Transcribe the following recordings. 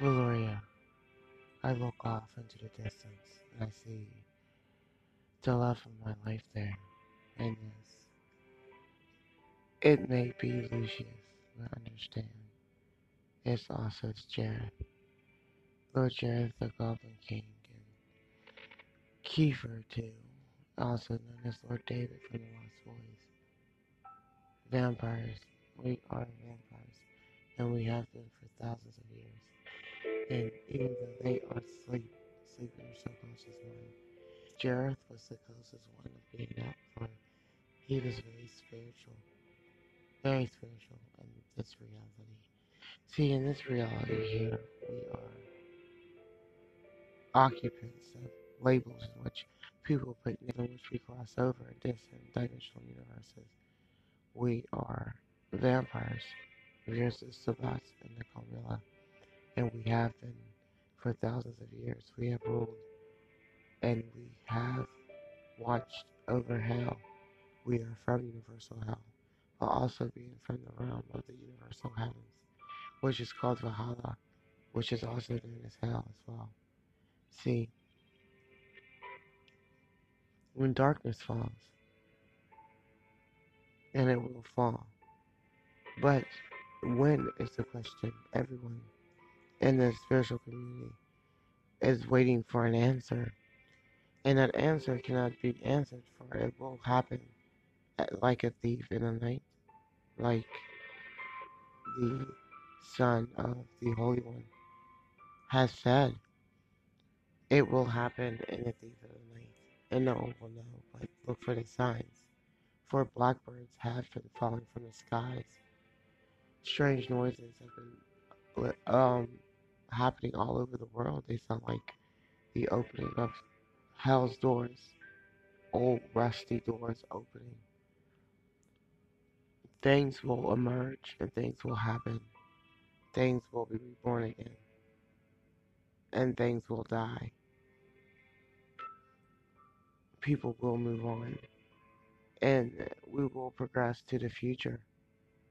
Valoria, I look off into the distance and I see the love of my life there. And yes, it may be Lucius, but I understand, it's also Jared, Lord Jareth, the Goblin King, and Kiefer, too, also known as Lord David from the Lost Boys. Vampires, we are vampires, and we have been for thousands of years. And even though they are asleep, sleep in your subconscious mind, Jareth was the closest one of being that for he was very spiritual. Very spiritual in this reality. See, in this reality here, we are occupants of labels in which people put in which we cross over different dimensional universes. We are vampires. Here's the and the Kamila. We have been for thousands of years. We have ruled and we have watched over hell. We are from universal hell, while also being from the realm of the universal heavens, which is called Valhalla, which is also known as hell as well. See, when darkness falls, and it will fall, but when is the question everyone in the spiritual community is waiting for an answer and that answer cannot be answered, for it will happen like a thief in the night, like the Son of the Holy One has said. It will happen in a thief of the night, and no one will know, but look for the signs. For blackbirds have been falling from the skies. Strange noises have been um, happening all over the world. They sound like the opening of hell's doors, old rusty doors opening. Things will emerge and things will happen. Things will be reborn again. And things will die. People will move on. And we will progress to the future.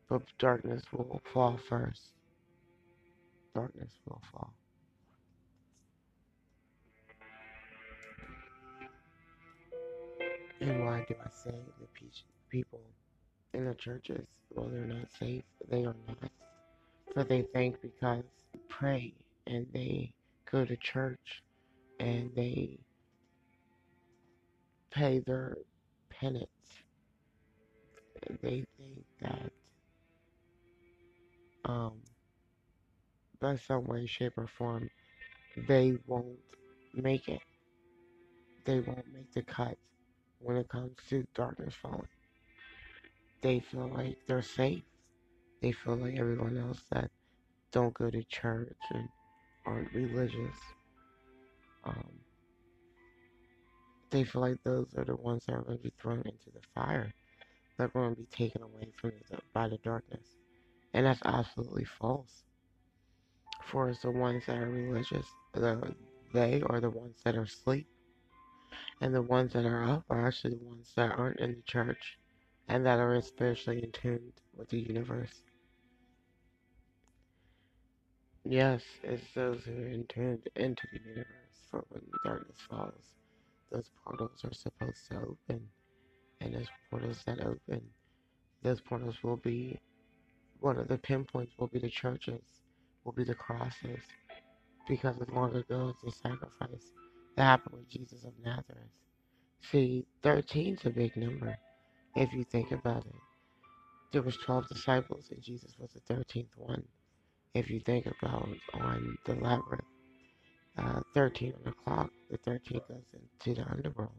But darkness will fall first. Darkness will fall. And why do I say the people in the churches, well, they're not safe? They are not. For they think because they pray and they go to church and they pay their penance, they think that um, by some way, shape, or form, they won't make it. They won't make the cut when it comes to darkness falling. They feel like they're safe. They feel like everyone else that don't go to church and aren't religious. Um, they feel like those are the ones that are going to be thrown into the fire. They're going to be taken away from the, by the darkness. And that's absolutely false. For it's the ones that are religious, the, they are the ones that are asleep and the ones that are up are actually the ones that aren't in the church and that are spiritually in tune with the universe. Yes, it's those who are in tune into the universe, for when the darkness falls, those portals are supposed to open. And those portals that open, those portals will be one of the pinpoints will be the churches, will be the crosses. Because as long ago as the sacrifice that happened with Jesus of Nazareth. See, 13 is a big number if you think about it. There was 12 disciples and Jesus was the 13th one. If you think about on the labyrinth, uh, 13 on the clock, the 13th goes into the underworld.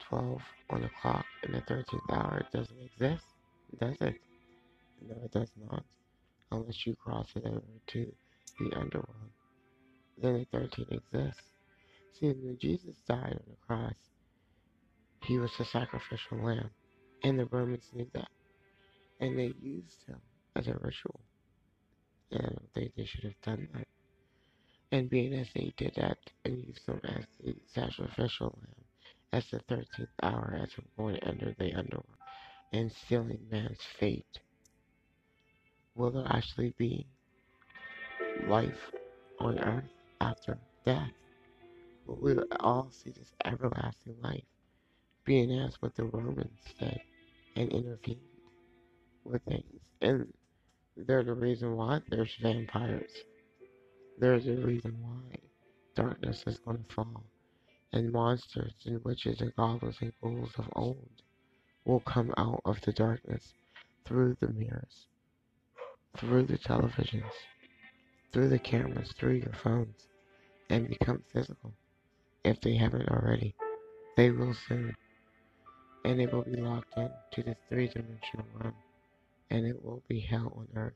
12 on the clock and the 13th hour doesn't exist, does it? No, it does not. Unless you cross it over to the underworld. Then the 13th exists. See, when Jesus died on the cross, he was the sacrificial lamb. And the Romans knew that. And they used him as a ritual. And I don't think they should have done that. And being as they did that and used him as the sacrificial lamb, as the 13th hour, as we're going under the underworld, and sealing man's fate, will there actually be life on earth after death. Will we'll all see this everlasting life, being asked what the Romans said and intervened with things. And they're the reason why there's vampires. There's a reason why darkness is going to fall. And monsters and witches and goblins and ghouls of old will come out of the darkness through the mirrors, through the televisions, through the cameras, through your phones, and become physical. If they haven't already, they will soon. And it will be locked into the three dimensional realm. And it will be hell on earth.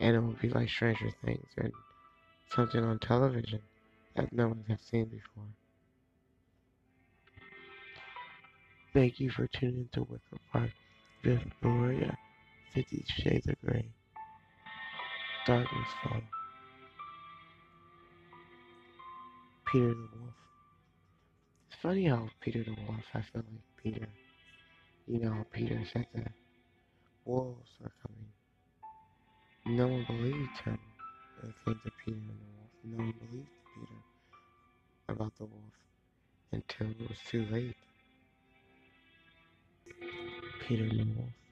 And it will be like Stranger Things and something on television that no one has seen before. Thank you for tuning to Wicker Park with Maria, Fifty Shades of Grey. Darkness Fall. Peter the Wolf. It's funny how Peter the Wolf, I feel like Peter, you know, Peter said that wolves are coming. No one believed him. The things of Peter and the wolf. No one believed Peter about the wolf until it was too late. Peter and the wolf.